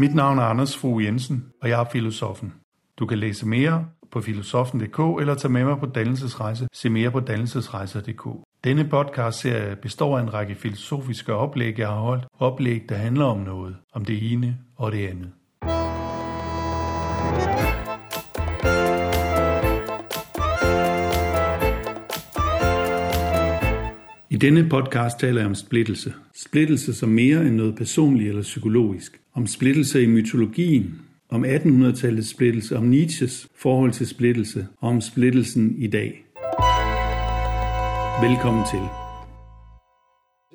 Mit navn er Anders Fogh Jensen, og jeg er filosofen. Du kan læse mere på filosofen.dk eller tage med mig på dannelsesrejse. Se mere på dannelsesrejser.dk. Denne podcast-serie består af en række filosofiske oplæg, jeg har holdt. Oplæg, der handler om noget. Om det ene og det andet. I denne podcast taler jeg om splittelse. Splittelse som mere end noget personligt eller psykologisk. Om splittelse i mytologien, om 1800-tallets splittelse, om Nietzsches forhold til splittelse, og om splittelsen i dag. Velkommen til.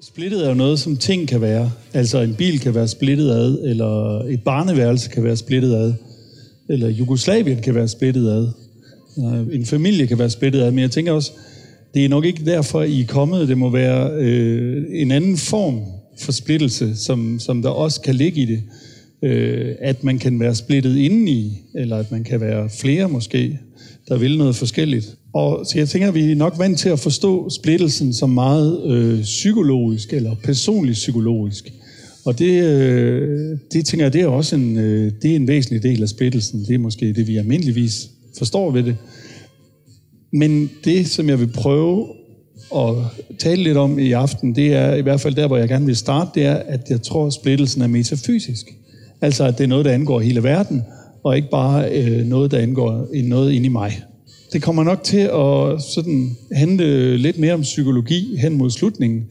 Splittet er jo noget, som ting kan være. Altså en bil kan være splittet ad, eller et barneværelse kan være splittet ad, eller Jugoslavien kan være splittet ad, øh, en familie kan være splittet ad. Men jeg tænker også, det er nok ikke derfor, I er kommet. Det må være øh, en anden form for splittelse, som, som der også kan ligge i det. Øh, at man kan være splittet indeni, eller at man kan være flere måske, der vil noget forskelligt. Og så jeg tænker, at vi er nok vant til at forstå splittelsen som meget øh, psykologisk, eller personligt psykologisk. Og det, øh, det tænker jeg, det er også en, øh, det er en væsentlig del af splittelsen. Det er måske det, vi almindeligvis forstår ved det. Men det, som jeg vil prøve at tale lidt om i aften, det er i hvert fald der, hvor jeg gerne vil starte, det er, at jeg tror, at splittelsen er metafysisk. Altså, at det er noget, der angår hele verden, og ikke bare øh, noget, der angår noget inde i mig. Det kommer nok til at sådan handle lidt mere om psykologi hen mod slutningen,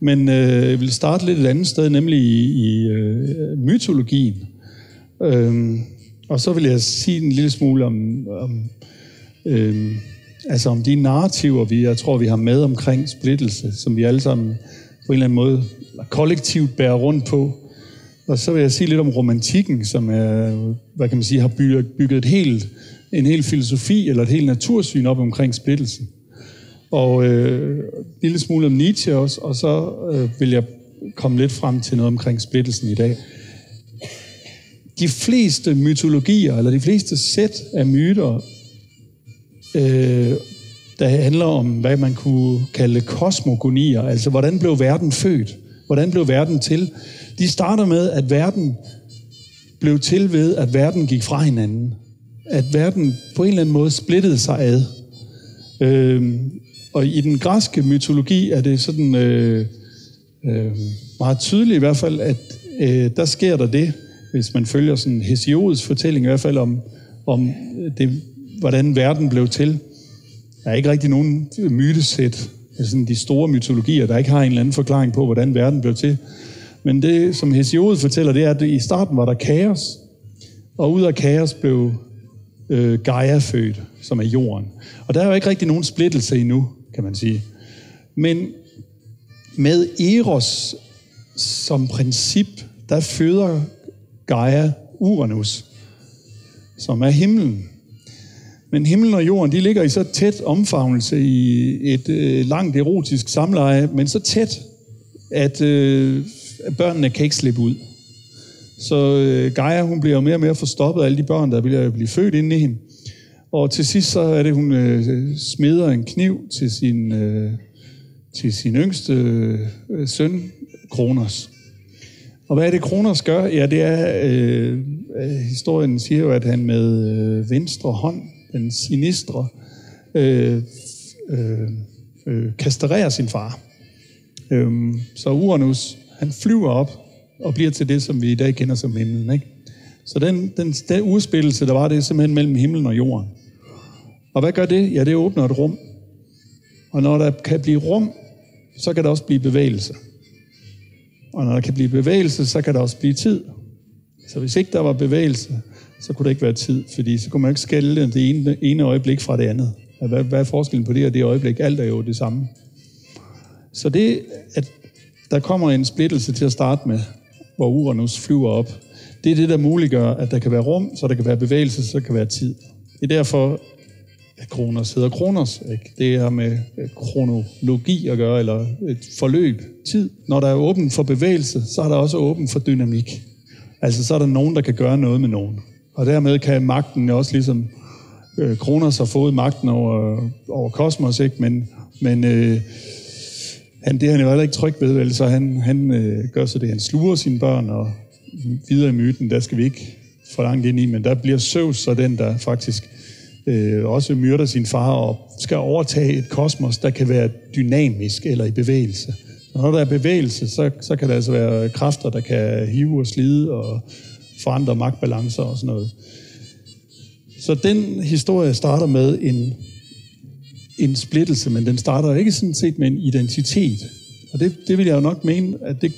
men øh, jeg vil starte lidt et andet sted, nemlig i, i øh, mytologien. Øh, og så vil jeg sige en lille smule om, om øh, Altså om de narrativer, vi, jeg tror, vi har med omkring splittelse, som vi alle sammen på en eller anden måde kollektivt bærer rundt på. Og så vil jeg sige lidt om romantikken, som er, hvad kan man sige, har bygget, et helt, en hel filosofi eller et helt natursyn op omkring splittelsen. Og øh, en lille smule om Nietzsche også, og så øh, vil jeg komme lidt frem til noget omkring splittelsen i dag. De fleste mytologier, eller de fleste sæt af myter, øh, der handler om, hvad man kunne kalde kosmogonier, altså hvordan blev verden født? Hvordan blev verden til? De starter med, at verden blev til ved, at verden gik fra hinanden. At verden på en eller anden måde splittede sig ad. Øh, og i den græske mytologi er det sådan øh, øh, meget tydeligt i hvert fald, at øh, der sker der det, hvis man følger sådan Hesiods fortælling i hvert fald om, om det hvordan verden blev til. Der er ikke rigtig nogen mytesæt, altså de store mytologier, der ikke har en eller anden forklaring på, hvordan verden blev til. Men det, som Hesiod fortæller, det er, at i starten var der kaos, og ud af kaos blev øh, Gaia født, som er jorden. Og der er jo ikke rigtig nogen splittelse endnu, kan man sige. Men med Eros som princip, der føder Gaia Uranus, som er himlen. Men himlen og jorden, de ligger i så tæt omfavnelse i et øh, langt erotisk samleje, men så tæt, at øh, børnene kan ikke slippe ud. Så øh, Gaia, hun bliver mere og mere forstoppet af alle de børn, der vil blive født inde i hende. Og til sidst så er det, hun øh, smeder en kniv til sin, øh, til sin yngste øh, søn, Kronos. Og hvad er det, Kronos gør? Ja, det er, øh, øh historien siger jo, at han med øh, venstre hånd den sinistre, øh, øh, øh, kastrerer sin far. Øh, så Uranus, han flyver op og bliver til det, som vi i dag kender som himlen. Ikke? Så den, den, den udspillelse, der var, det er simpelthen mellem himlen og jorden. Og hvad gør det? Ja, det åbner et rum. Og når der kan blive rum, så kan der også blive bevægelse. Og når der kan blive bevægelse, så kan der også blive tid. Så hvis ikke der var bevægelse, så kunne der ikke være tid, fordi så kunne man ikke skælde det ene, ene øjeblik fra det andet. Hvad, hvad er forskellen på det og det øjeblik? Alt er jo det samme. Så det, at der kommer en splittelse til at starte med, hvor Uranus flyver op, det er det, der muliggør, at der kan være rum, så der kan være bevægelse, så der kan være tid. Det er derfor, at Kronos hedder Kronos. Ikke? Det har med øh, kronologi at gøre, eller et forløb, tid. Når der er åben for bevægelse, så er der også åben for dynamik. Altså, så er der nogen, der kan gøre noget med nogen. Og dermed kan magten også ligesom... Øh, Kronos har fået magten over, over kosmos, ikke? Men, men øh, han, det er han jo heller ikke tryg ved, vel? så han, han øh, gør så det, han sluger sine børn og videre i myten, der skal vi ikke for langt ind i, men der bliver Zeus så den, der faktisk øh, også myrder sin far og skal overtage et kosmos, der kan være dynamisk eller i bevægelse. Når der er bevægelse, så, så kan der altså være kræfter, der kan hive og slide og forandre magtbalancer og sådan noget. Så den historie starter med en, en splittelse, men den starter ikke sådan set med en identitet. Og det, det vil jeg jo nok mene, at det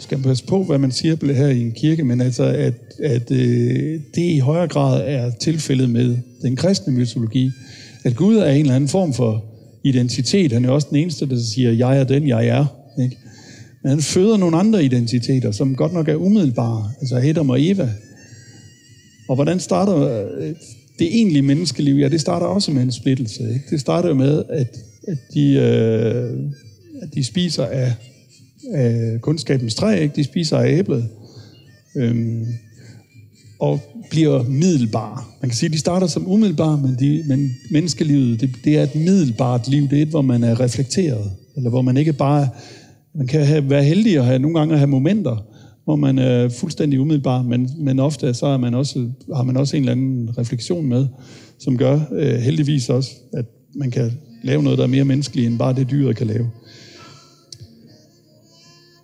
skal man passe på, hvad man siger her i en kirke, men altså, at, at øh, det i højere grad er tilfældet med den kristne mytologi. At Gud er en eller anden form for identitet. Han er også den eneste, der siger, jeg er den, jeg er. Ikke? Men han føder nogle andre identiteter, som godt nok er umiddelbare. Altså Adam og Eva. Og hvordan starter øh, det egentlige menneskeliv? Ja, det starter også med en splittelse. Ikke? Det starter jo med, at, at, de, øh, at de spiser af af kundskabens træ, ikke? de spiser af æblet, øhm, og bliver middelbare. Man kan sige, at de starter som umiddelbare, men, de, men menneskelivet, det, det er et middelbart liv. Det er et, hvor man er reflekteret, eller hvor man ikke bare... Man kan have, være heldig at have, nogle gange at have momenter, hvor man er fuldstændig umiddelbar, men, men ofte så er man også, har man også en eller anden refleksion med, som gør øh, heldigvis også, at man kan lave noget, der er mere menneskeligt, end bare det dyret kan lave.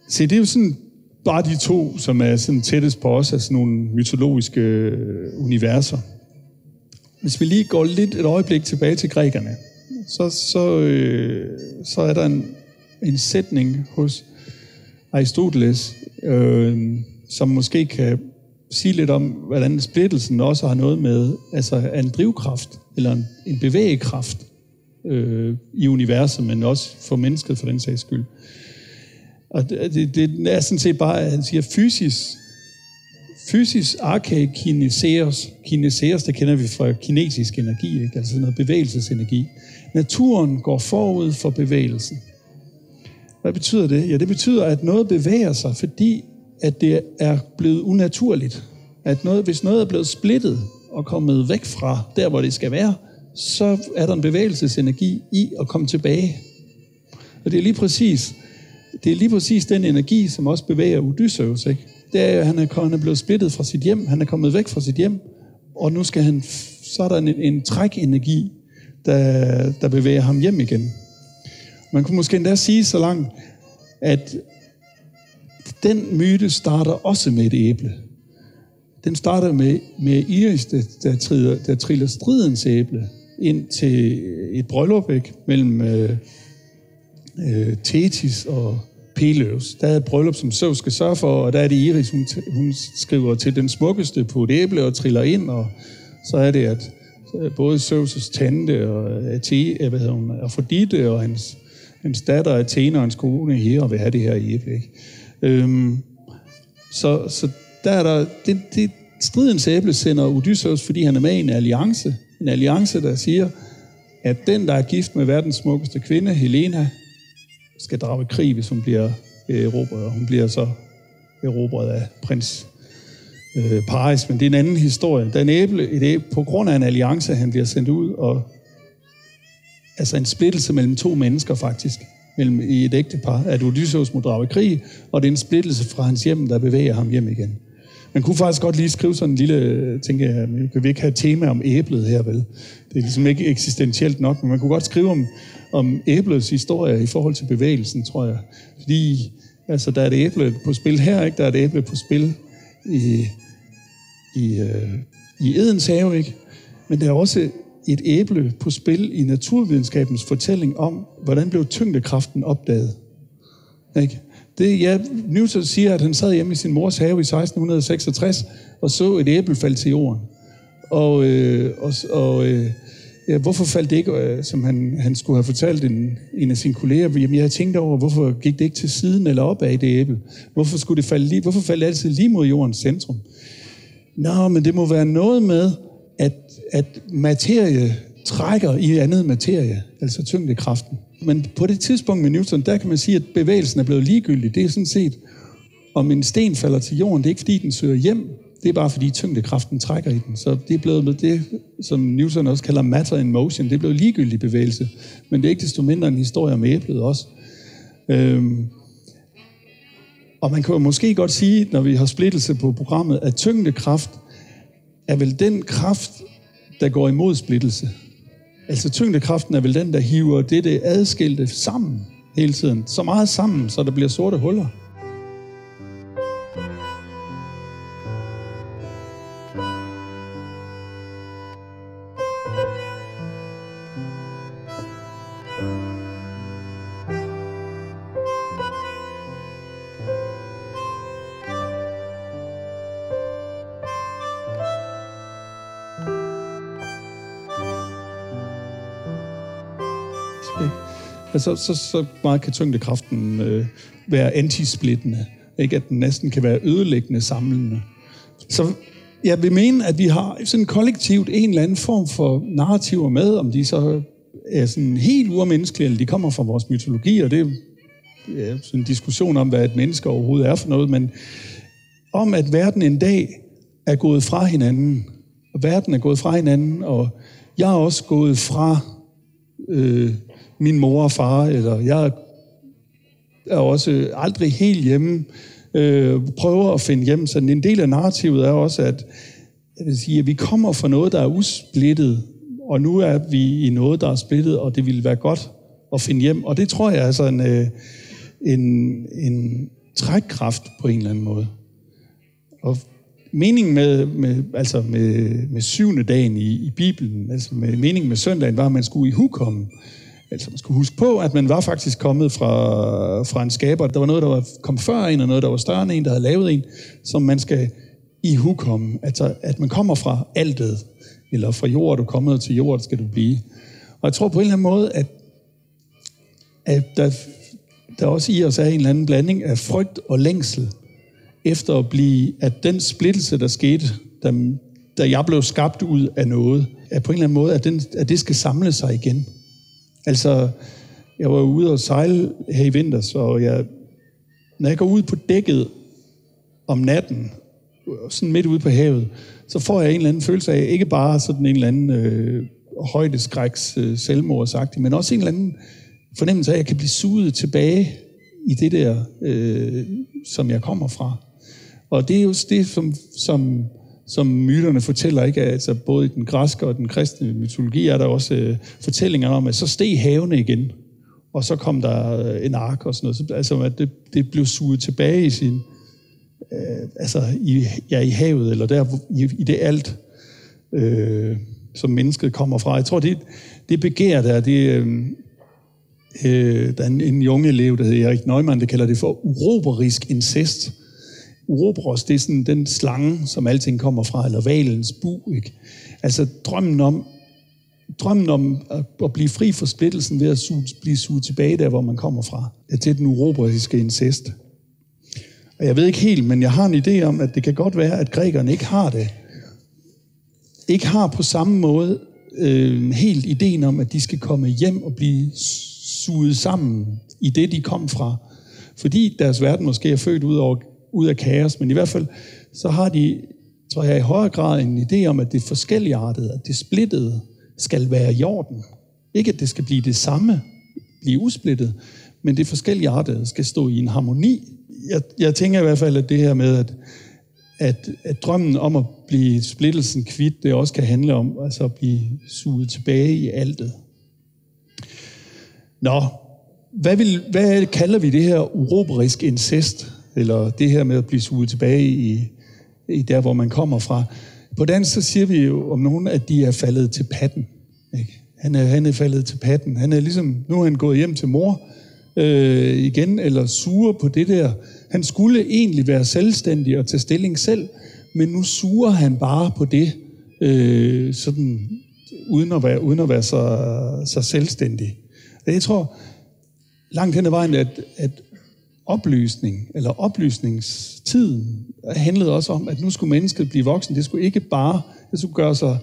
Se, det er jo sådan bare de to, som er sådan tættest på os af sådan nogle mytologiske øh, universer. Hvis vi lige går lidt et øjeblik tilbage til grækerne, så, så, øh, så er der en, en sætning hos Aristoteles, øh, som måske kan sige lidt om, hvordan splittelsen også har noget med altså en drivkraft, eller en, en bevægekraft øh, i universet, men også for mennesket for den sags skyld. Og det, det det er sådan set bare, at han siger, fysisk, fysisk arke kineseos. Kineseos, det kender vi fra kinesisk energi, ikke? altså noget bevægelsesenergi. Naturen går forud for bevægelsen. Hvad betyder det? Ja, det betyder, at noget bevæger sig, fordi at det er blevet unaturligt. At noget, hvis noget er blevet splittet og kommet væk fra der, hvor det skal være, så er der en bevægelsesenergi i at komme tilbage. Og det er lige præcis det er lige præcis den energi, som også bevæger Odysseus. Ikke? Det er, at han er, han er blevet splittet fra sit hjem, han er kommet væk fra sit hjem, og nu skal han, så er der en, en trækenergi, der, der bevæger ham hjem igen. Man kunne måske endda sige så langt, at den myte starter også med et æble. Den starter med, med Iris, der, der, triller, der triller stridens æble ind til et bryllup ikke? mellem øh, øh, Tetis og Peleus. Der er et bryllup, som Søv skal sørge for, og der er det Iris, hun, hun skriver til den smukkeste på et æble og triller ind, og så er det, at øh, både Søvs' tante og Ate, øh, hvad hedder hun, Afrodite og hans, hans datter Athena og hans kone her vil have det her æble. Ikke? Øhm, så, så der er der, det, det, stridens æble sender Odysseus, fordi han er med i en alliance. En alliance, der siger, at den, der er gift med verdens smukkeste kvinde, Helena, skal drage krig, hvis hun bliver øh, erobret. Hun bliver så erobret af prins øh, Paris, men det er en anden historie. Der æble, et æble, på grund af en alliance, han bliver sendt ud, og altså en splittelse mellem to mennesker faktisk, mellem i et ægtepar, at Odysseus må drage krig, og det er en splittelse fra hans hjem, der bevæger ham hjem igen. Man kunne faktisk godt lige skrive sådan en lille, tænker jeg, kan vi ikke have et tema om æblet her, vel? Det er ligesom ikke eksistentielt nok, men man kunne godt skrive om, om æblets historie i forhold til bevægelsen, tror jeg. Fordi altså, der er et æble på spil her, ikke? der er et æble på spil i, i, øh, i Edens have, ikke? men der er også et æble på spil i naturvidenskabens fortælling om, hvordan blev tyngdekraften opdaget. Ikke? Det, ja, Newton siger, at han sad hjemme i sin mors have i 1666 og så et æble falde til jorden. Og, øh, og, og øh, ja, hvorfor faldt det ikke, øh, som han, han skulle have fortalt en, en af sine kolleger, jamen jeg tænkt over, hvorfor gik det ikke til siden eller op af det æble? Hvorfor, skulle det falde lige, hvorfor faldt det altid lige mod jordens centrum? Nå, men det må være noget med, at, materie trækker i andet materie, altså tyngdekraften. Men på det tidspunkt med Newton, der kan man sige, at bevægelsen er blevet ligegyldig. Det er sådan set, om en sten falder til jorden, det er ikke fordi, den søger hjem. Det er bare fordi tyngdekraften trækker i den. Så det er blevet med det, som Newton også kalder matter in motion. Det er blevet ligegyldig bevægelse. Men det er ikke desto mindre en historie om æblet også. Øhm, Og man kan jo måske godt sige, når vi har splittelse på programmet, at tyngdekraft er vel den kraft, der går imod splittelse. Altså tyngdekraften er vel den, der hiver det, det adskilte sammen hele tiden. Så meget sammen, så der bliver sorte huller. Så, så, så meget kan tyngdekraften øh, være antisplittende. Ikke? At den næsten kan være ødelæggende samlende. Så jeg vil mene, at vi har sådan kollektivt en eller anden form for narrativer med, om de så er sådan helt urmenneskelige, eller de kommer fra vores mytologi, og det er ja, sådan en diskussion om, hvad et menneske overhovedet er for noget, men om, at verden en dag er gået fra hinanden, og verden er gået fra hinanden, og jeg er også gået fra øh, min mor og far, eller jeg er også aldrig helt hjemme, øh, prøver at finde hjem. Så en del af narrativet er også, at, jeg vil sige, at vi kommer fra noget, der er usplittet, og nu er vi i noget, der er splittet, og det ville være godt at finde hjem. Og det tror jeg er sådan en, en, en trækkraft på en eller anden måde. Og meningen med, med, altså med, med syvende dagen i, i Bibelen, altså med meningen med søndagen, var, at man skulle i hukomme. Altså man skulle huske på, at man var faktisk kommet fra, fra en skaber. Der var noget, der var kom før en, og noget, der var større end en, der havde lavet en, som man skal i hukomme. Altså at man kommer fra altet, eller fra jord, du er kommet til jord, skal du blive. Og jeg tror på en eller anden måde, at, at der, der også i os er en eller anden blanding af frygt og længsel, efter at blive, at den splittelse, der skete, da, da jeg blev skabt ud af noget, at på en eller anden måde, at, den, at det skal samle sig igen. Altså, jeg var ude og sejle her i vinter, så jeg, når jeg går ud på dækket om natten, sådan midt ude på havet, så får jeg en eller anden følelse af, ikke bare sådan en eller anden øh, højdeskræks øh, selvmordsagtig, men også en eller anden fornemmelse af, at jeg kan blive suget tilbage i det der, øh, som jeg kommer fra. Og det er jo det, som, som, som myterne fortæller, ikke? Altså, både i den græske og den kristne mytologi er der også øh, fortællinger om, at så steg havene igen, og så kom der øh, en ark og sådan noget. Så, altså, at det, det blev suget tilbage i sin, øh, altså i, ja, i havet, eller der i, i det alt, øh, som mennesket kommer fra. Jeg tror, det, det begær der, det, øh, øh, der er en, en junge elev, der hedder Erik Neumann, der kalder det for uroberisk incest. Uroboros, det er sådan den slange, som alting kommer fra, eller valens bu, ikke? Altså drømmen om, drømmen om at, at blive fri for splittelsen ved at suge, blive suget tilbage der, hvor man kommer fra, er til den uroberiske incest. Og jeg ved ikke helt, men jeg har en idé om, at det kan godt være, at grækerne ikke har det. Ikke har på samme måde øh, helt ideen om, at de skal komme hjem og blive suget sammen i det, de kom fra. Fordi deres verden måske er født ud, over, ud af kaos, men i hvert fald så har de, tror jeg, i højere grad en idé om, at det forskelligartede, at det splittede, skal være i orden. Ikke at det skal blive det samme, blive usplittet, men det forskelligartede skal stå i en harmoni. Jeg, jeg tænker i hvert fald, at det her med, at, at, at drømmen om at blive splittelsen kvidt, det også kan handle om altså at blive suget tilbage i altet. Nå, hvad, vil, hvad kalder vi det her uroberisk incest? Eller det her med at blive suget tilbage i, i der, hvor man kommer fra. På dansk så siger vi jo om nogen, at de er faldet til patten. Ikke? Han, er, han er faldet til patten. Han er ligesom, nu er han gået hjem til mor øh, igen, eller suger på det der. Han skulle egentlig være selvstændig og tage stilling selv, men nu suger han bare på det, øh, sådan, uden at være, uden at være så, så selvstændig. Jeg tror langt hen ad vejen, at, at oplysning, eller oplysningstiden, handlede også om, at nu skulle mennesket blive voksen. Det skulle ikke bare, det skulle gøre sig,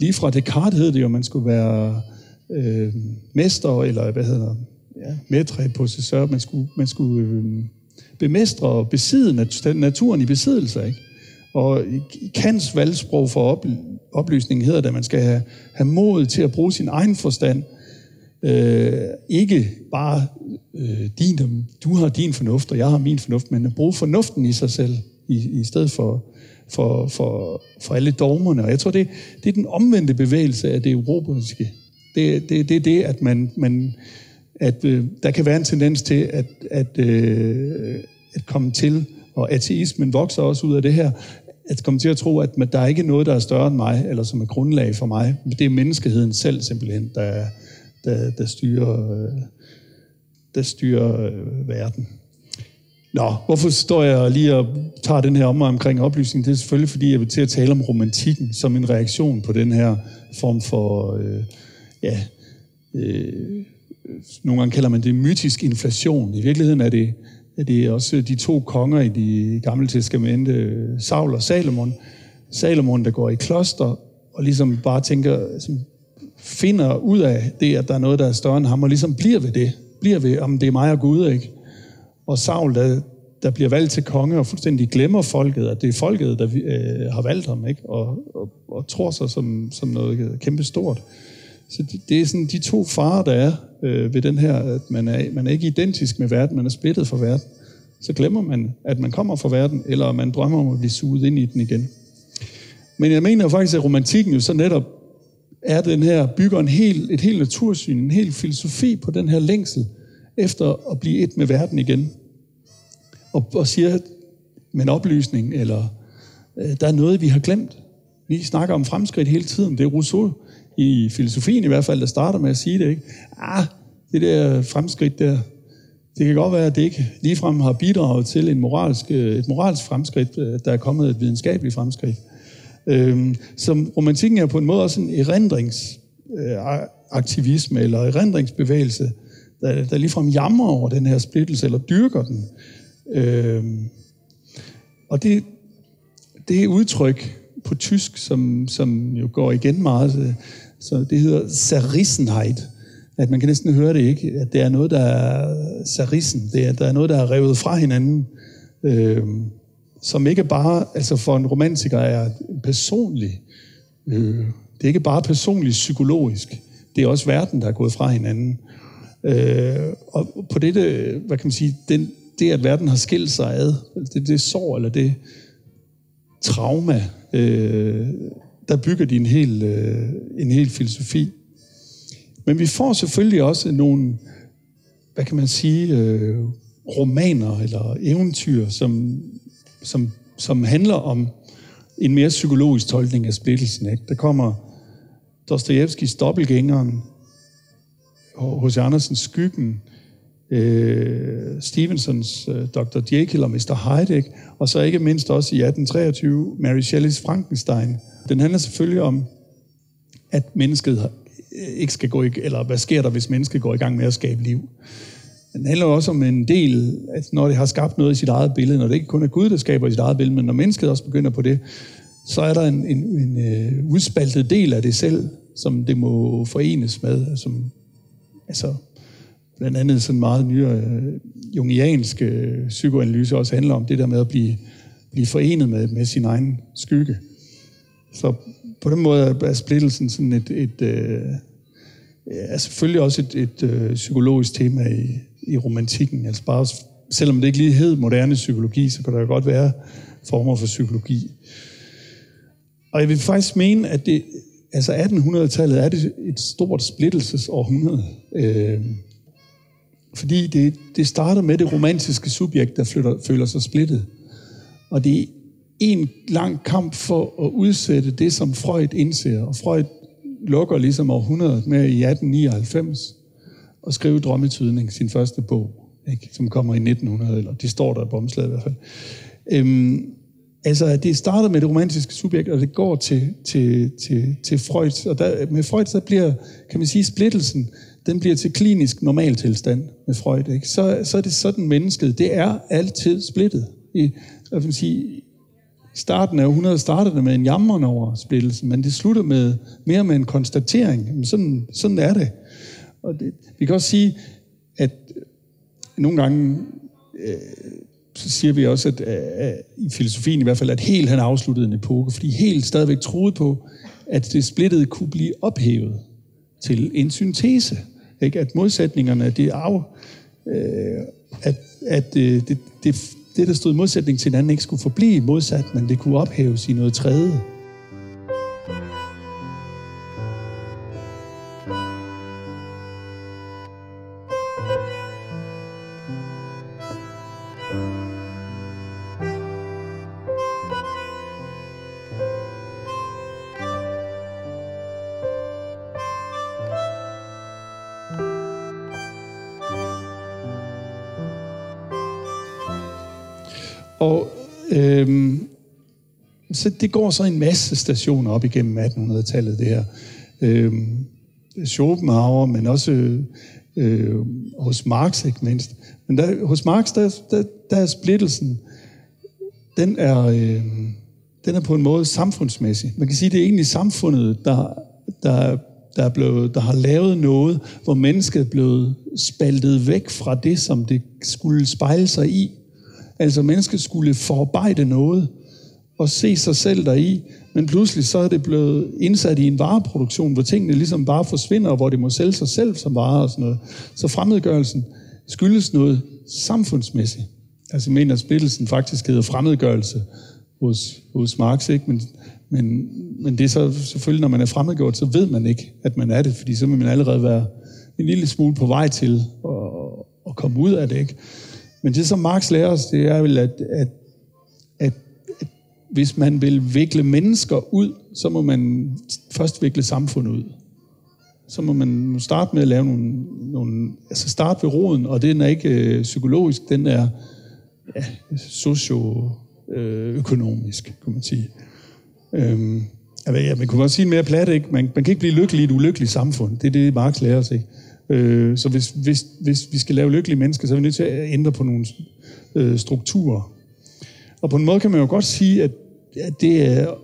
lige fra Descartes hed det jo, man skulle være øh, mester, eller hvad hedder ja, metre possessør, man skulle, man skulle øh, bemestre og besidde nat- naturen i besiddelse, ikke? Og i Kants valgsprog for op, oplysning hedder det, at man skal have, have mod til at bruge sin egen forstand, Øh, ikke bare øh, din, du har din fornuft, og jeg har min fornuft, men at bruge fornuften i sig selv, i, i stedet for, for, for, for alle dogmerne. Og jeg tror, det, det er den omvendte bevægelse af det europæiske. Det, det, det er det, at man, man at øh, der kan være en tendens til at, at, øh, at komme til, og ateismen vokser også ud af det her, at komme til at tro, at der er ikke noget, der er større end mig, eller som er grundlag for mig. Det er menneskeheden selv simpelthen, der, der, der styrer, øh, der styrer øh, verden. Nå, hvorfor står jeg lige og tager den her om omkring oplysning? Det er selvfølgelig, fordi jeg vil til at tale om romantikken som en reaktion på den her form for, øh, ja, øh, nogle gange kalder man det mytisk inflation. I virkeligheden er det, er det også de to konger i de gamle testamente, Saul og Salomon. Salomon, der går i kloster og ligesom bare tænker, finder ud af det, at der er noget, der er større end ham, og ligesom bliver ved det. Bliver ved, om det er mig og Gud, ikke? Og Saul, der, der bliver valgt til konge, og fuldstændig glemmer folket, at det er folket, der øh, har valgt ham, ikke? Og, og, og tror sig som, som noget øh, kæmpe stort. Så det, det er sådan de to farer, der er øh, ved den her, at man er, man er ikke identisk med verden, man er splittet fra verden. Så glemmer man, at man kommer fra verden, eller man drømmer om at blive suget ind i den igen. Men jeg mener faktisk, at romantikken jo så netop er den her, bygger en hel, et helt natursyn, en hel filosofi på den her længsel efter at blive et med verden igen. Og, og siger, med en oplysning, eller øh, der er noget, vi har glemt. Vi snakker om fremskridt hele tiden. Det er Rousseau, i filosofien i hvert fald, der starter med at sige det, ikke? Ah, det der fremskridt der, det kan godt være, at det ikke ligefrem har bidraget til en moralsk, øh, et moralsk fremskridt, øh, der er kommet et videnskabeligt fremskridt. Øhm, som romantikken er på en måde også en erindringsaktivisme, øh, eller erindringsbevægelse, der, der ligefrem jammer over den her splittelse, eller dyrker den. Øhm, og det, det er udtryk på tysk, som, som jo går igen meget, øh, så det hedder Zerrissenheit. At man kan næsten høre det ikke, at det er noget, der er zerrissen, det er, der er noget, der er revet fra hinanden, øh, som ikke bare, altså for en romantiker er personlig, øh, det er ikke bare personligt psykologisk, det er også verden, der er gået fra hinanden. Øh, og på dette, øh, hvad kan man sige, den, det at verden har skilt sig ad, altså det, det sår, eller det trauma, øh, der bygger de en hel, øh, en hel filosofi. Men vi får selvfølgelig også nogle, hvad kan man sige, øh, romaner eller eventyr, som, som, som handler om en mere psykologisk tolkning af splittelsen. Ikke? Der kommer Dostojevskis Dobbelgængeren, H.C. Andersens Skyggen, øh, Stevensons øh, Dr. Jekyll og Mr. Hyde, ikke? og så ikke mindst også i 1823 Mary Shelleys Frankenstein. Den handler selvfølgelig om, at mennesket øh, ikke skal gå i, eller hvad sker der, hvis mennesket går i gang med at skabe liv. Den handler også om en del, at når det har skabt noget i sit eget billede, når det ikke kun er Gud, der skaber i sit eget billede, men når mennesket også begynder på det, så er der en, en, en uh, udspaltet del af det selv, som det må forenes med, som, altså, blandt andet sådan meget nyere uh, jungiansk øh, psykoanalyse også handler om det der med at blive, blive forenet med, med sin egen skygge. Så på den måde er splittelsen sådan et, et uh, Øh, er selvfølgelig også et, et øh, psykologisk tema i, i romantikken. Altså bare, selvom det ikke lige hed moderne psykologi, så kan der jo godt være former for psykologi. Og jeg vil faktisk mene, at det, altså 1800-tallet er det et stort splittelsesårhundrede. Øh, fordi det, det starter med det romantiske subjekt, der flytter, føler sig splittet. Og det er en lang kamp for at udsætte det, som Freud indser. Og Freud lukker ligesom århundredet med i 1899 at skrive Drømmetydning, sin første bog, ikke? som kommer i 1900, eller det står der på omslaget i hvert fald. Øhm, altså, det starter med det romantiske subjekt, og det går til, til, til, til Freud. Og der, med Freud, så bliver, kan man sige, splittelsen den bliver til klinisk normaltilstand med Freud. Ikke? Så, så er det sådan mennesket, det er altid splittet. I, kan man sige, starten af 100 startede det med en jammeren over splittelsen, men det slutter med mere med en konstatering. Men sådan, sådan er det. Og det, vi kan også sige, at øh, nogle gange øh, så siger vi også, at øh, øh, i filosofien i hvert fald, at helt han afsluttede en epoke, fordi helt stadigvæk troede på, at det splittede kunne blive ophævet til en syntese Ikke? At modsætningerne, det er af, øh, at, at øh, det, det, det, der stod i modsætning til hinanden, ikke skulle forblive modsat, men det kunne ophæves i noget tredje. Så det går så en masse stationer op igennem 1800-tallet, det her. Øh, Schopenhauer, men også øh, hos Marx, ikke mindst. Men der, hos Marx, der, der, der er splittelsen, den er, øh, den er på en måde samfundsmæssig. Man kan sige, det er egentlig samfundet, der, der, der, er blevet, der har lavet noget, hvor mennesket er blevet spaltet væk fra det, som det skulle spejle sig i. Altså mennesket skulle forarbejde noget og se sig selv deri, men pludselig så er det blevet indsat i en vareproduktion, hvor tingene ligesom bare forsvinder, og hvor det må sælge sig selv som vare og sådan noget. Så fremmedgørelsen skyldes noget samfundsmæssigt. Altså jeg mener, at splittelsen faktisk hedder fremmedgørelse hos, hos Marx, ikke? Men, men, men det er så selvfølgelig, når man er fremmedgjort, så ved man ikke, at man er det, fordi så vil man allerede være en lille smule på vej til at, at komme ud af det, ikke? Men det, som Marx lærer os, det er vel, at, at hvis man vil vikle mennesker ud, så må man først vikle samfundet ud. Så må man starte med at lave nogle, nogle altså starte ved roden, og den er ikke øh, psykologisk, den er ja, socioøkonomisk, kan man sige. Øhm, ja, man kunne godt sige mere plat, ikke? Man, man kan ikke blive lykkelig i et ulykkeligt samfund. Det er det, Marx lærer os, ikke? Øh, så hvis, hvis, hvis vi skal lave lykkelige mennesker, så er vi nødt til at ændre på nogle øh, strukturer. Og på en måde kan man jo godt sige, at det er,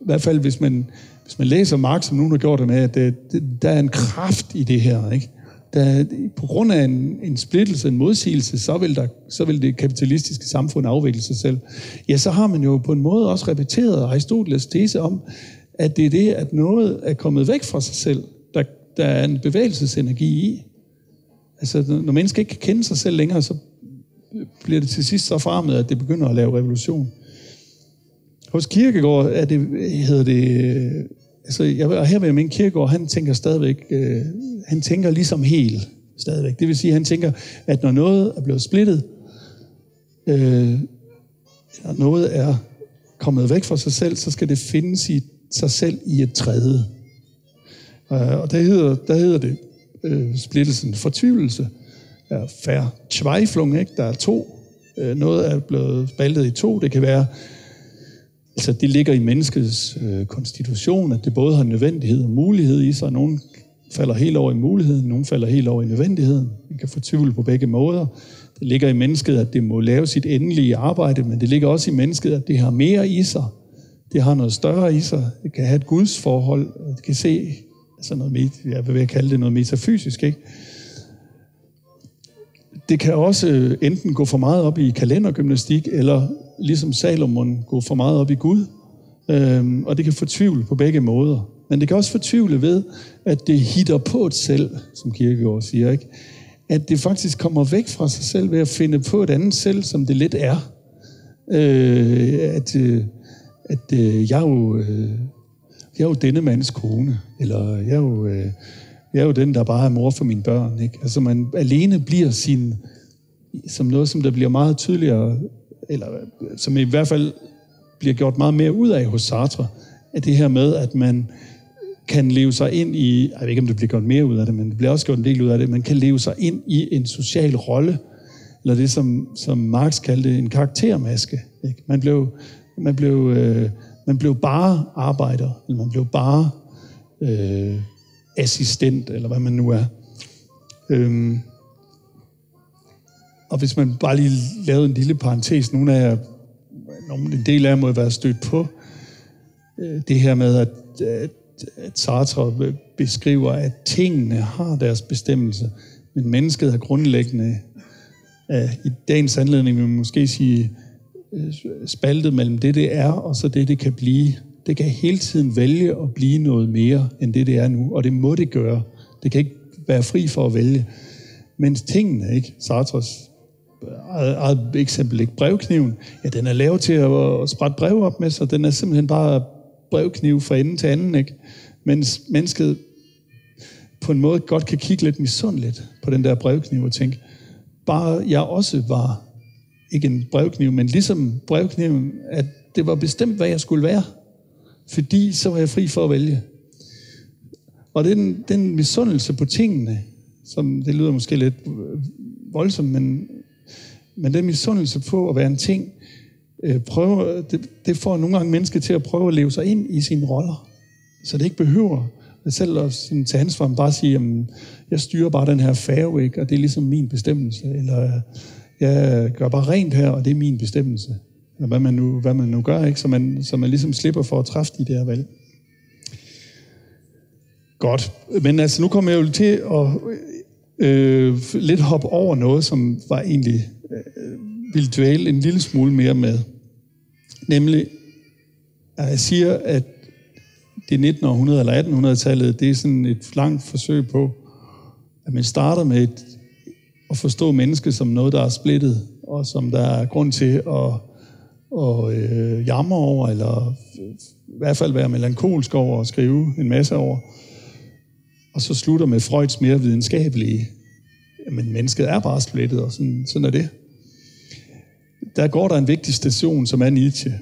i hvert fald hvis man, hvis man læser Marx, som nogen har gjort det med, at det, det, der er en kraft i det her. Ikke? Der, på grund af en, en splittelse, en modsigelse, så vil, der, så vil det kapitalistiske samfund afvikle sig selv. Ja, så har man jo på en måde også repeteret Aristoteles tese om, at det er det, at noget er kommet væk fra sig selv, der der er en bevægelsesenergi i. Altså, når mennesker ikke kan kende sig selv længere, så bliver det til sidst så farmet, at det begynder at lave revolution. Hos Kirkegaard er det, hedder det, øh, altså, jeg, her ved min Kirkegaard, han tænker stadigvæk, øh, han tænker ligesom helt stadigvæk. Det vil sige, han tænker, at når noget er blevet splittet, øh, når noget er kommet væk fra sig selv, så skal det findes i sig selv i et tredje. Øh, og der hedder, der hedder det øh, splittelsen fortvivlelse. Er færre tvivlung, ikke? Der er to. Øh, noget er blevet spaltet i to. Det kan være, altså det ligger i menneskets øh, konstitution, at det både har nødvendighed og mulighed i sig. Nogle falder helt over i muligheden, nogle falder helt over i nødvendigheden. Man kan fortvivle på begge måder. Det ligger i mennesket, at det må lave sit endelige arbejde, men det ligger også i mennesket, at det har mere i sig. Det har noget større i sig. Det kan have et gudsforhold. Det kan se altså noget, jeg vil kalde det noget metafysisk, ikke? Det kan også øh, enten gå for meget op i kalendergymnastik, eller ligesom Salomon gå for meget op i Gud. Øhm, og det kan fortvivle på begge måder. Men det kan også fortvivle ved, at det hitter på et selv, som Kirkegaard siger. Ikke? At det faktisk kommer væk fra sig selv ved at finde på et andet selv, som det lidt er. Øh, at øh, at øh, jeg jo... Øh, jeg er jo denne mands kone, eller jeg er jo, øh, jeg er jo den, der bare er mor for mine børn. Ikke? Altså man alene bliver sin, som noget, som der bliver meget tydeligere, eller som i hvert fald bliver gjort meget mere ud af hos Sartre, at det her med, at man kan leve sig ind i, jeg ved ikke, om det bliver gjort mere ud af det, men det bliver også gjort en del ud af det, man kan leve sig ind i en social rolle, eller det, som, som Marx kaldte en karaktermaske. Ikke? Man blev, man blev øh, man blev bare arbejder, eller man blev bare øh, assistent, eller hvad man nu er. Øhm, og hvis man bare lige lavede en lille parentes, nogle af jer, en del af jer må være stødt på øh, det her med, at, at, at Sartre øh, beskriver, at tingene har deres bestemmelse, men mennesket er grundlæggende, øh, i dagens anledning vil man måske sige, Øh, spaltet mellem det, det er, og så det, det kan blive. Det kan hele tiden vælge at blive noget mere, end det, det er nu, og det må det gøre. Det kan ikke være fri for at vælge. Men tingene, ikke? Sartres eget, eget eksempel, ikke? Brevkniven, ja, den er lavet til at, at sprætte brev op med, så den er simpelthen bare brevkniv fra ende til anden, ikke? Mens mennesket på en måde godt kan kigge lidt misundeligt på den der brevkniv og tænke, bare jeg også var, ikke en brevkniv, men ligesom brevkniven, at det var bestemt, hvad jeg skulle være. Fordi så var jeg fri for at vælge. Og den, den misundelse på tingene, som det lyder måske lidt øh, voldsomt, men, men den misundelse på at være en ting, øh, prøver, det, det får nogle gange mennesker til at prøve at leve sig ind i sine roller. Så det ikke behøver selv at sådan, tage ansvar, men bare sige, jamen, jeg styrer bare den her færge, ikke? og det er ligesom min bestemmelse. Eller jeg gør bare rent her, og det er min bestemmelse. Eller hvad man nu, hvad man nu gør, ikke? Så, man, så man ligesom slipper for at træffe de der valg. Godt. Men altså, nu kommer jeg jo til at øh, lidt hoppe over noget, som var egentlig øh, ville dvæle en lille smule mere med. Nemlig, at jeg siger, at det 1900- eller 1800-tallet, det er sådan et langt forsøg på, at man starter med et, at forstå mennesket som noget, der er splittet, og som der er grund til at, og øh, jamre over, eller i hvert fald være melankolsk over og skrive en masse over. Og så slutter med Freuds mere videnskabelige, men mennesket er bare splittet, og sådan, sådan er det. Der går der en vigtig station, som er Nietzsche.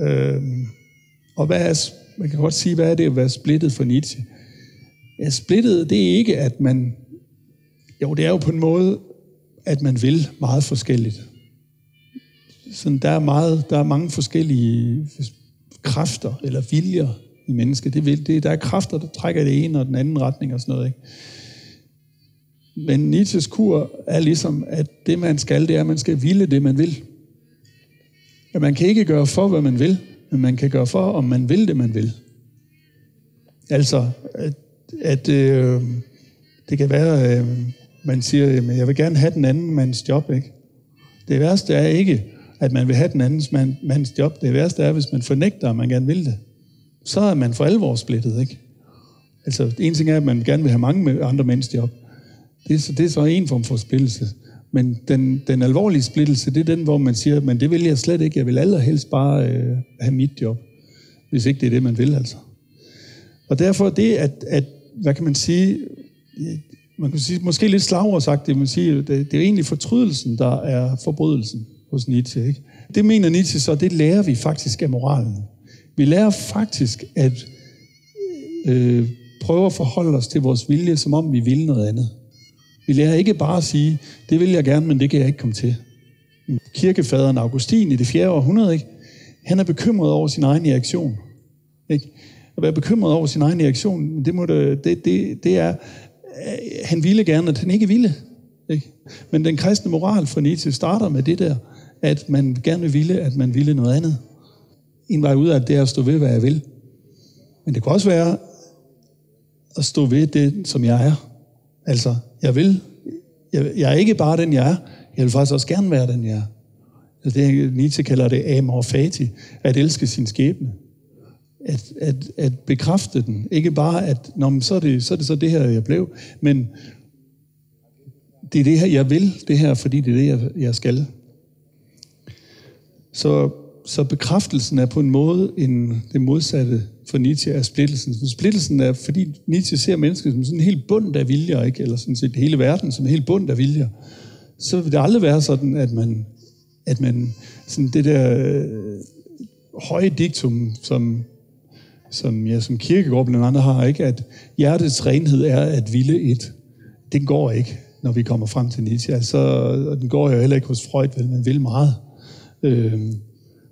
Øhm, og hvad er man kan godt sige, hvad er det at være splittet for Nietzsche? Ja, splittet, det er ikke, at man... Jo, det er jo på en måde, at man vil meget forskelligt. Sådan, der, er meget, der er mange forskellige kræfter eller viljer i mennesket. Det vil, det, der er kræfter, der trækker det ene og den anden retning og sådan noget. Ikke? Men Nietzsches kur er ligesom, at det man skal, det er, at man skal ville det, man vil. At man kan ikke gøre for, hvad man vil, men man kan gøre for, om man vil det, man vil. Altså, at, at øh, det kan være, øh, man siger, at jeg vil gerne have den anden mands job, ikke? Det værste er ikke, at man vil have den andens mand, mands job. Det værste er, hvis man fornægter, at man gerne vil det. Så er man for alvor splittet, ikke? Altså, en ting er, at man gerne vil have mange andre mænds job. Det er, så, det er så en form for splittelse. Men den, den alvorlige splittelse, det er den, hvor man siger, men det vil jeg slet ikke. Jeg vil allerhelst bare øh, have mit job. Hvis ikke det er det, man vil, altså. Og derfor det, at, at hvad kan man sige, man kan sige, måske lidt slagord sagt, det, man siger, det, det er egentlig fortrydelsen, der er forbrydelsen hos Nietzsche. Ikke? Det mener Nietzsche så, det lærer vi faktisk af moralen. Vi lærer faktisk at øh, prøve at forholde os til vores vilje, som om vi vil noget andet. Vi lærer ikke bare at sige, det vil jeg gerne, men det kan jeg ikke komme til. Kirkefaderen Augustin i det 4. århundrede, ikke? han er bekymret over sin egen reaktion. Ikke? At være bekymret over sin egen reaktion, det, må det, det, det, det er, øh, han ville gerne, at han ikke ville. Ikke? Men den kristne moral for Nietzsche starter med det der, at man gerne ville, at man ville noget andet. En vej ud af det er at stå ved, hvad jeg vil. Men det kan også være at stå ved det, som jeg er. Altså, jeg vil, jeg, jeg er ikke bare den, jeg er. Jeg vil faktisk også gerne være den, jeg er. Altså det, Nietzsche kalder det amor fati, at elske sin skæbne. At, at, at bekræfte den. Ikke bare, at Nå, så, er det, så er det så det her, jeg blev, men det er det her, jeg vil, det her, fordi det er det, jeg, jeg skal. Så så bekræftelsen er på en måde en, det modsatte for Nietzsche af splittelsen. For splittelsen er, fordi Nietzsche ser mennesket som sådan en helt bund af viljer, ikke? eller sådan set hele verden som en helt bund af viljer, så vil det aldrig være sådan, at man, at man sådan det der øh, høje diktum, som, som, ja, som Kirkegaard blandt andet har, ikke? at hjertets renhed er at ville et. Det går ikke, når vi kommer frem til Nietzsche. Altså, og den går jo heller ikke hos Freud, vel, man vil meget. Øh,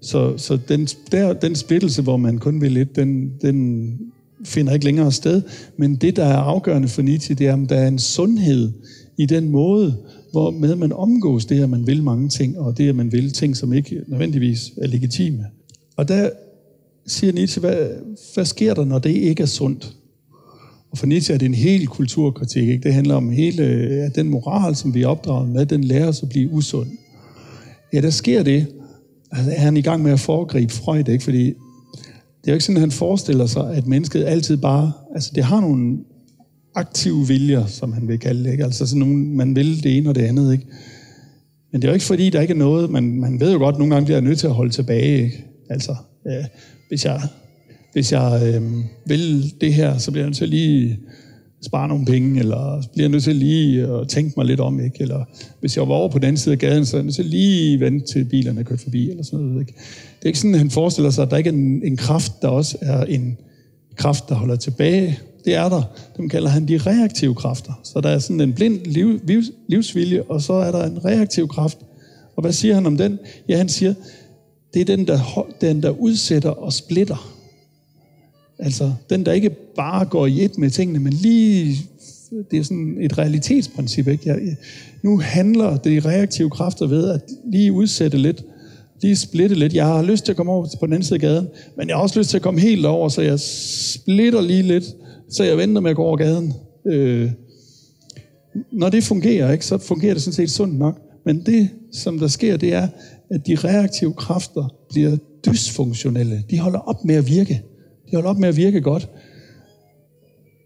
så, så den, der, den splittelse, hvor man kun vil lidt, den, den finder ikke længere sted. Men det, der er afgørende for Nietzsche, det er, om der er en sundhed i den måde, hvor med man omgås det, at man vil mange ting, og det, at man vil ting, som ikke nødvendigvis er legitime. Og der siger Nietzsche, hvad, hvad sker der, når det ikke er sundt? Og for Nietzsche er det en hel kulturkritik. Ikke? Det handler om hele ja, den moral, som vi er opdraget med, den lærer os at blive usund. Ja, der sker det, altså, er han i gang med at foregribe Freud, ikke? Fordi det er jo ikke sådan, at han forestiller sig, at mennesket altid bare... Altså, det har nogle aktive viljer, som han vil kalde det. Ikke? Altså sådan nogle, man vil det ene og det andet. Ikke? Men det er jo ikke fordi, der ikke er noget, man, man ved jo godt, at nogle gange bliver jeg nødt til at holde tilbage. Ikke? Altså, øh, hvis jeg, hvis jeg øh, vil det her, så bliver jeg nødt til at lige spare nogle penge, eller bliver jeg nødt til lige at tænke mig lidt om, ikke? Eller hvis jeg var over på den anden side af gaden, så er jeg nødt til lige vente til bilerne er kørt forbi, eller sådan noget, ikke? Det er ikke sådan, at han forestiller sig, at der ikke er en, en kraft, der også er en kraft, der holder tilbage. Det er der. Dem kalder han de reaktive kræfter. Så der er sådan en blind liv, livs, livsvilje, og så er der en reaktiv kraft. Og hvad siger han om den? Ja, han siger, det er den, der, den, der udsætter og splitter. Altså, den, der ikke bare går i et med tingene, men lige, det er sådan et realitetsprincip, ikke? Jeg, nu handler det reaktive kræfter ved at lige udsætte lidt, lige splitte lidt. Jeg har lyst til at komme over på den anden side af gaden, men jeg har også lyst til at komme helt over, så jeg splitter lige lidt, så jeg venter med at gå over gaden. Øh, når det fungerer, ikke, så fungerer det sådan set sundt nok. Men det, som der sker, det er, at de reaktive kræfter bliver dysfunktionelle. De holder op med at virke. Det holder op med at virke godt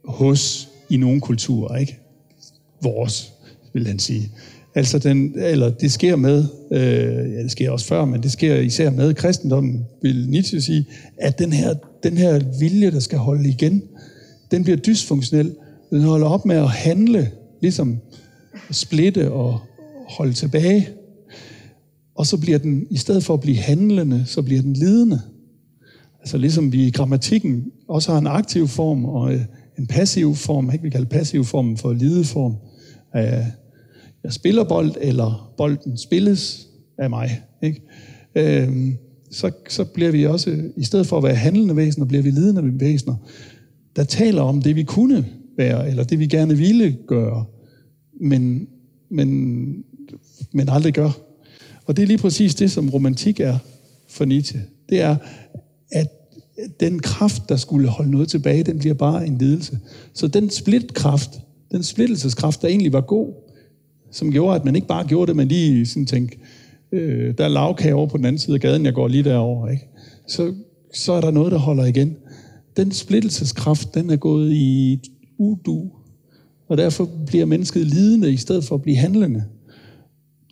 hos i nogle kulturer, ikke? Vores, vil han sige. Altså den, eller det sker med, øh, ja det sker også før, men det sker især med kristendommen, vil Nietzsche sige, at den her, den her vilje, der skal holde igen, den bliver dysfunktionel. Den holder op med at handle, ligesom splitte og holde tilbage. Og så bliver den, i stedet for at blive handlende, så bliver den lidende. Altså ligesom vi i grammatikken også har en aktiv form og øh, en passiv form, ikke? vi kalder passiv form for lideform. Øh, jeg spiller bold, eller bolden spilles af mig. Ikke? Øhm, så, så bliver vi også, i stedet for at være handlende væsener, bliver vi lidende væsener, der taler om det, vi kunne være, eller det, vi gerne ville gøre, men, men, men aldrig gør. Og det er lige præcis det, som romantik er for Nietzsche. Det er, at den kraft, der skulle holde noget tilbage, den bliver bare en lidelse. Så den splitkraft, den splittelseskraft, der egentlig var god, som gjorde, at man ikke bare gjorde det, men lige sådan tænkte, øh, der er lavkage over på den anden side af gaden, jeg går lige derover, ikke? Så, så er der noget, der holder igen. Den splittelseskraft, den er gået i udu, og derfor bliver mennesket lidende i stedet for at blive handlende.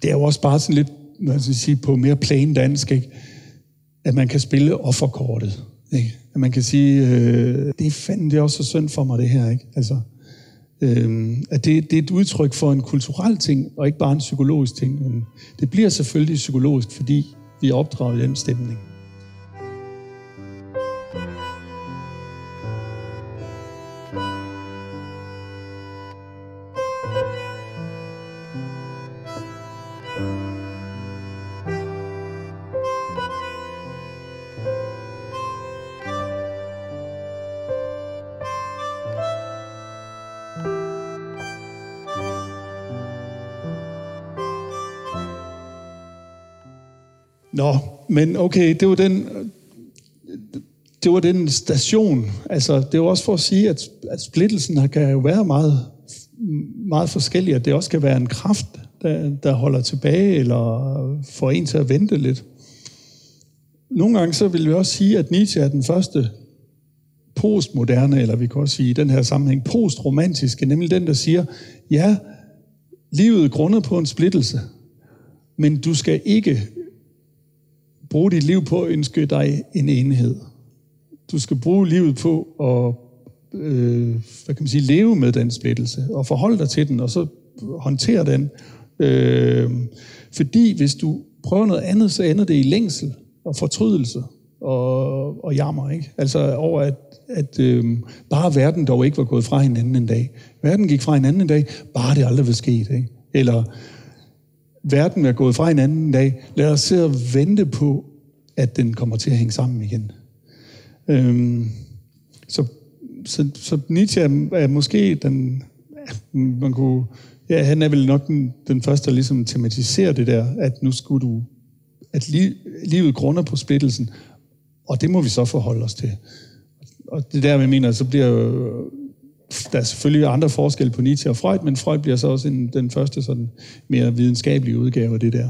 Det er jo også bare sådan lidt, man skal jeg sige, på mere plain dansk, ikke? At man kan spille offerkortet. Ikke? At man kan sige, øh, det er fandme det er også så synd for mig det her. Ikke? Altså, øh, at det, det er et udtryk for en kulturel ting, og ikke bare en psykologisk ting. Men det bliver selvfølgelig psykologisk, fordi vi er opdraget i den stemning. Men okay, det var den, det var den station. Altså, det er også for at sige, at, at splittelsen kan jo være meget, meget forskellig, at det også kan være en kraft, der, der holder tilbage, eller får en til at vente lidt. Nogle gange så vil vi også sige, at Nietzsche er den første postmoderne, eller vi kan også sige i den her sammenhæng postromantiske, nemlig den, der siger, ja, livet er grundet på en splittelse, men du skal ikke bruge dit liv på at ønske dig en enhed. Du skal bruge livet på at øh, hvad kan man sige, leve med den splittelse, og forholde dig til den, og så håndtere den. Øh, fordi hvis du prøver noget andet, så ender det i længsel og fortrydelse og, og jammer. Ikke? Altså over, at, at øh, bare verden dog ikke var gået fra hinanden en dag. Verden gik fra hinanden en dag, bare det aldrig var sket. Ikke? Eller verden er gået fra hinanden en dag. Lad os se og vente på, at den kommer til at hænge sammen igen. Øhm, så, så, så Nietzsche er, er måske den, man kunne, ja, han er vel nok den, den første, der ligesom tematiserer det der, at nu skulle du, at li, livet grunder på splittelsen, og det må vi så forholde os til. Og det der, jeg mener, så bliver der er selvfølgelig andre forskelle på Nietzsche og Freud, men Freud bliver så også en, den første sådan mere videnskabelige udgave af det der.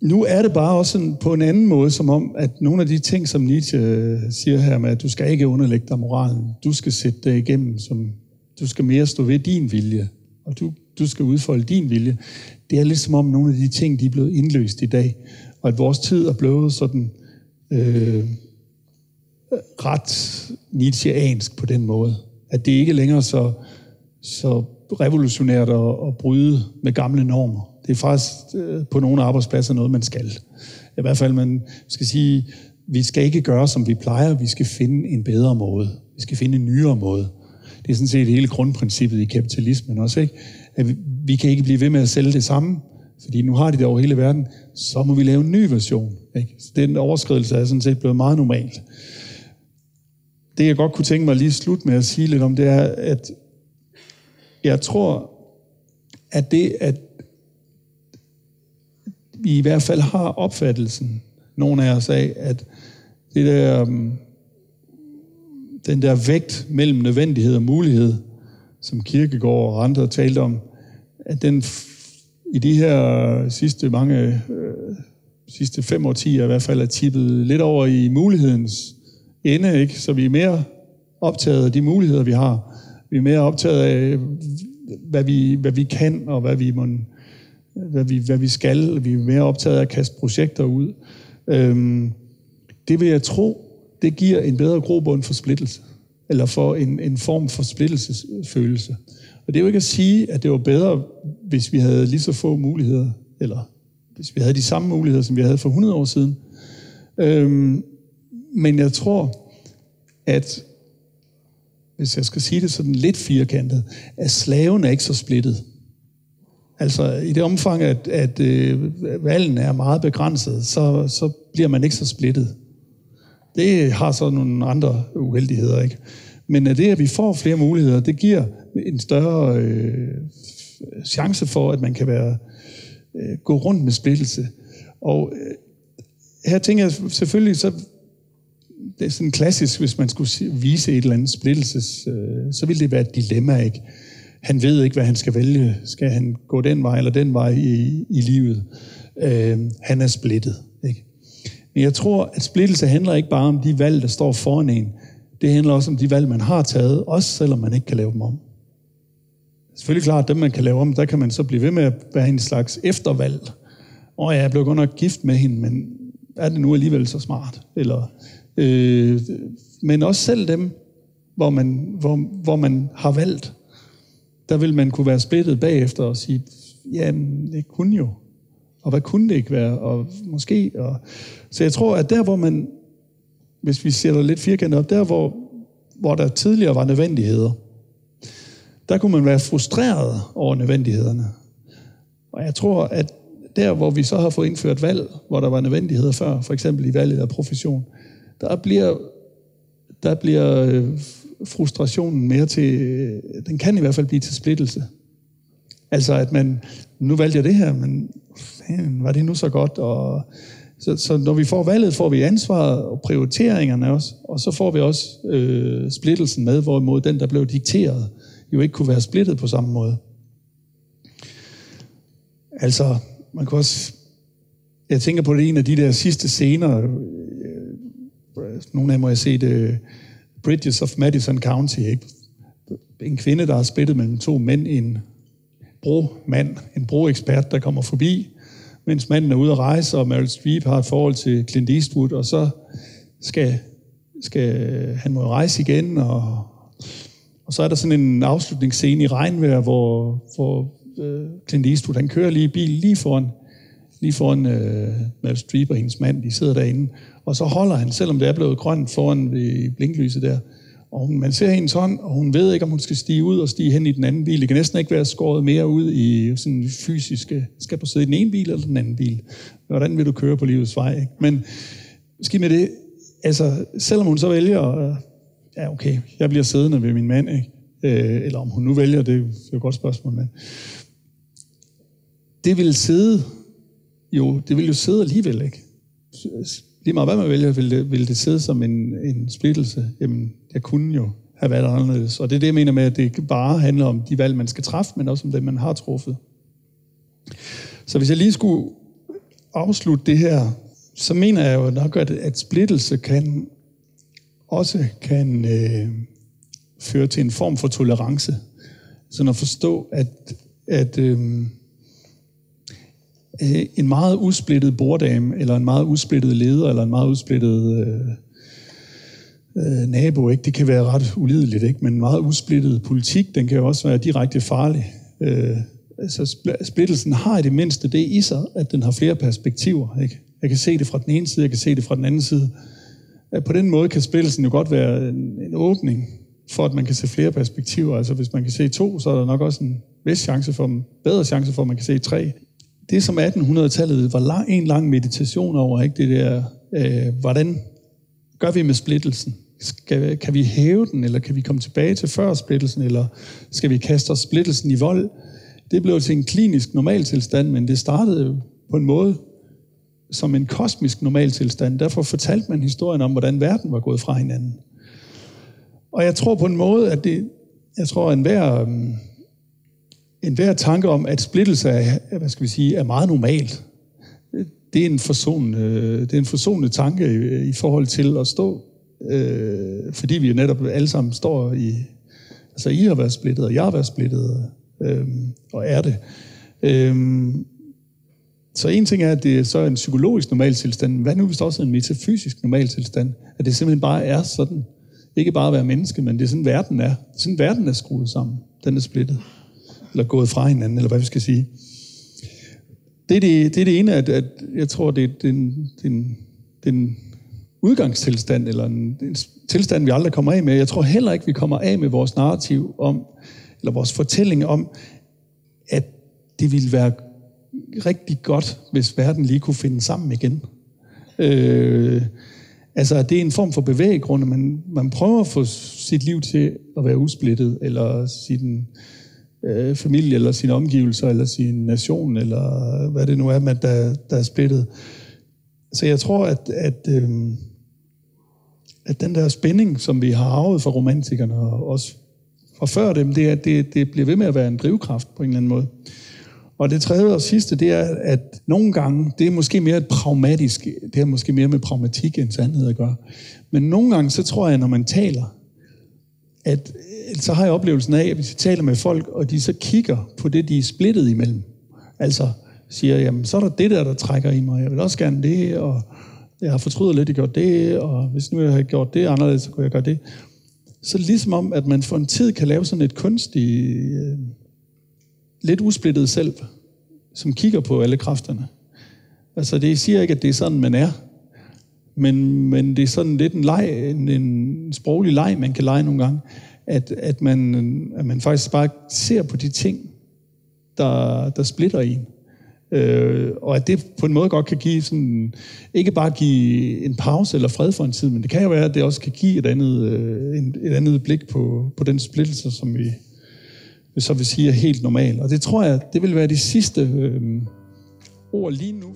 Nu er det bare også sådan, på en anden måde, som om, at nogle af de ting, som Nietzsche øh, siger her med, at du skal ikke underlægge dig moralen, du skal sætte dig igennem, som Du skal mere stå ved din vilje, og du, du skal udfolde din vilje. Det er lidt som om nogle af de ting, de er blevet indløst i dag, og at vores tid er blevet sådan øh, ret Nietzscheansk på den måde. At det ikke er længere så, så revolutionært at, at bryde med gamle normer. Det er faktisk øh, på nogle arbejdspladser noget, man skal. I hvert fald, man skal sige, vi skal ikke gøre, som vi plejer. Vi skal finde en bedre måde. Vi skal finde en nyere måde. Det er sådan set hele grundprincippet i kapitalismen også, ikke? At vi, vi kan ikke blive ved med at sælge det samme, fordi nu har de det over hele verden. Så må vi lave en ny version. Ikke? Så den overskridelse er sådan set blevet meget normalt. Det, jeg godt kunne tænke mig lige slut med at sige lidt om, det er, at jeg tror, at det, at vi i hvert fald har opfattelsen, nogle af os af, at det der, øhm, den der vægt mellem nødvendighed og mulighed, som Kirkegaard og andre talte om, at den i de her øh, sidste mange, øh, sidste fem årtier i hvert fald er tippet lidt over i mulighedens ende, ikke? så vi er mere optaget af de muligheder, vi har. Vi er mere optaget af, hvad vi, hvad vi kan, og hvad vi, må, hvad, vi, hvad vi skal. Vi er mere optaget af at kaste projekter ud. Øhm, det vil jeg tro, det giver en bedre grobund for splittelse, eller for en, en form for splittelsesfølelse. Og det er jo ikke at sige, at det var bedre, hvis vi havde lige så få muligheder, eller hvis vi havde de samme muligheder, som vi havde for 100 år siden. Øhm, men jeg tror, at hvis jeg skal sige det sådan lidt firkantet, at slaven er ikke så splittet. Altså i det omfang, at, at øh, valgen er meget begrænset, så, så bliver man ikke så splittet. Det har så nogle andre uheldigheder, ikke? Men øh, det, at vi får flere muligheder, det giver en større øh, chance for, at man kan være øh, gå rundt med splittelse. Og øh, her tænker jeg selvfølgelig, så det er sådan klassisk, hvis man skulle vise et eller andet splittelses, øh, så ville det være et dilemma, ikke? Han ved ikke, hvad han skal vælge. Skal han gå den vej eller den vej i, i livet? Øh, han er splittet, ikke? Men jeg tror, at splittelse handler ikke bare om de valg, der står foran en. Det handler også om de valg, man har taget, også selvom man ikke kan lave dem om. Selvfølgelig klart, at dem, man kan lave om, der kan man så blive ved med at være en slags eftervalg. Og jeg blev godt nok gift med hende, men er det nu alligevel så smart? Eller Øh, men også selv dem, hvor man, hvor, hvor man har valgt, der vil man kunne være splittet bagefter og sige, ja, det kunne jo. Og hvad kunne det ikke være? Og måske. Og... Så jeg tror, at der, hvor man, hvis vi sætter lidt firkantet op, der, hvor, hvor der tidligere var nødvendigheder, der kunne man være frustreret over nødvendighederne. Og jeg tror, at der, hvor vi så har fået indført valg, hvor der var nødvendigheder før, for eksempel i valget af profession, der bliver, der bliver øh, frustrationen mere til, øh, den kan i hvert fald blive til splittelse. Altså at man, nu valgte jeg det her, men var det nu så godt? Og, så, så når vi får valget, får vi ansvaret og prioriteringerne også, og så får vi også øh, splittelsen med, hvorimod den, der blev dikteret, jo ikke kunne være splittet på samme måde. Altså, man kan også... Jeg tænker på det en af de der sidste scener, nogle af dem har jeg se det, Bridges of Madison County, ikke? en kvinde, der har spillet mellem to mænd, en bromand, en broekspert, der kommer forbi, mens manden er ude at rejse, og Meryl Streep har et forhold til Clint Eastwood, og så skal, skal han må rejse igen, og, og så er der sådan en afslutningsscene i regnvejr, hvor, hvor øh, Clint Eastwood, han kører lige bil lige foran, lige foran øh, Meryl Streep og hendes mand, de sidder derinde, og så holder han, selvom det er blevet grønt foran ved blinklyset der. Og hun, man ser hendes hånd, og hun ved ikke, om hun skal stige ud og stige hen i den anden bil. Det kan næsten ikke være skåret mere ud i sådan fysiske, skal du sidde i den ene bil eller den anden bil? Hvordan vil du køre på livets vej? Ikke? Men skidt med det, altså selvom hun så vælger, øh, ja okay, jeg bliver siddende ved min mand, ikke? Øh, eller om hun nu vælger, det er jo et godt spørgsmål, men det vil sidde, jo, det vil jo sidde alligevel, ikke? lige meget hvad man vælger, vil det, vil det sidde som en, en splittelse. Jamen, jeg kunne jo have været anderledes. Og det er det, jeg mener med, at det ikke bare handler om de valg, man skal træffe, men også om det, man har truffet. Så hvis jeg lige skulle afslutte det her, så mener jeg jo nok, at, at splittelse kan også kan øh, føre til en form for tolerance. Sådan at forstå, at, at øh, øh, en meget usplittet borddame, eller en meget usplittet leder, eller en meget usplittet øh, øh, nabo, ikke? det kan være ret ulideligt, ikke? men en meget usplittet politik, den kan jo også være direkte farlig. Øh, altså splittelsen har i det mindste det i sig, at den har flere perspektiver. Ikke? Jeg kan se det fra den ene side, jeg kan se det fra den anden side. På den måde kan splittelsen jo godt være en, en åbning for, at man kan se flere perspektiver. Altså hvis man kan se to, så er der nok også en vis chance for, en bedre chance for, at man kan se tre. Det som 1800-tallet var lang, en lang meditation over, ikke? det der, øh, hvordan gør vi med splittelsen? Skal, kan vi hæve den, eller kan vi komme tilbage til før splittelsen, eller skal vi kaste os splittelsen i vold? Det blev til en klinisk normaltilstand, men det startede på en måde som en kosmisk normaltilstand. Derfor fortalte man historien om, hvordan verden var gået fra hinanden. Og jeg tror på en måde, at det, jeg tror, at enhver, øhm, enhver tanke om, at splittelse er, hvad skal vi sige, er meget normalt, det er en forsonende, det er en forsonende tanke i, i forhold til at stå, øh, fordi vi jo netop alle sammen står i, altså I har været splittet, og jeg har været splittet, øh, og er det. Øh, så en ting er, at det er så en psykologisk normaltilstand. Hvad nu hvis det også er en metafysisk normaltilstand? At det simpelthen bare er sådan. Ikke bare at være menneske, men det er sådan, verden er. Sådan verden er skruet sammen. Den er splittet. Eller gået fra hinanden, eller hvad vi skal sige. Det er det, det, er det ene, at, at jeg tror, det er, den, den, den udgangstilstand, eller en, en tilstand, vi aldrig kommer af med. Jeg tror heller ikke, vi kommer af med vores narrativ om, eller vores fortælling om, at det ville være rigtig godt, hvis verden lige kunne finde sammen igen. Øh, altså, det er en form for bevæggrund, man, man prøver at få sit liv til at være usplittet, eller sin øh, Øh, familie, eller sine omgivelser, eller sin nation, eller øh, hvad det nu er, man, der, der er splittet. Så jeg tror, at, at, øh, at den der spænding, som vi har arvet fra romantikerne, og også fra før dem, det, er, det, det bliver ved med at være en drivkraft på en eller anden måde. Og det tredje og sidste, det er, at nogle gange, det er måske mere et pragmatisk, det er måske mere med pragmatik end sandhed at gøre. Men nogle gange, så tror jeg, når man taler, at så har jeg oplevelsen af, at hvis jeg taler med folk, og de så kigger på det, de er splittet imellem, altså siger, jamen så er der det der, der trækker i mig, jeg vil også gerne det, og jeg har fortrydet lidt, at jeg gjorde det, og hvis nu jeg har gjort det anderledes, så kunne jeg gøre det. Så ligesom om, at man for en tid kan lave sådan et kunstigt, øh, lidt usplittet selv, som kigger på alle kræfterne. Altså det siger ikke, at det er sådan, man er. Men, men det er sådan lidt en, leg, en, en sproglig leg, man kan lege nogle gange. At, at, man, at man faktisk bare ser på de ting, der, der splitter en. Øh, og at det på en måde godt kan give sådan, ikke bare give en pause eller fred for en tid, men det kan jo være, at det også kan give et andet, øh, et andet blik på, på den splittelse, som vi, så vil sige er helt normal. Og det tror jeg, det vil være de sidste øh, ord lige nu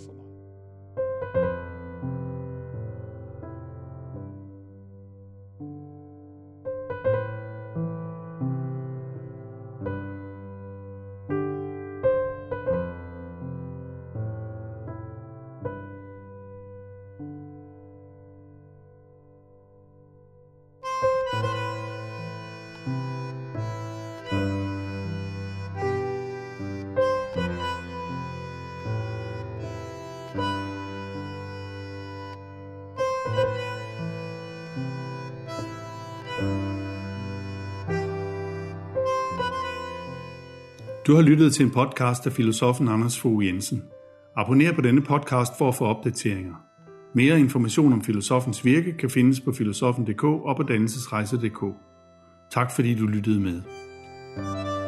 Du har lyttet til en podcast af filosofen Anders Fogh Jensen. Abonner på denne podcast for at få opdateringer. Mere information om filosofens virke kan findes på filosofen.dk og på dannelsesrejse.dk. Tak fordi du lyttede med. Bye.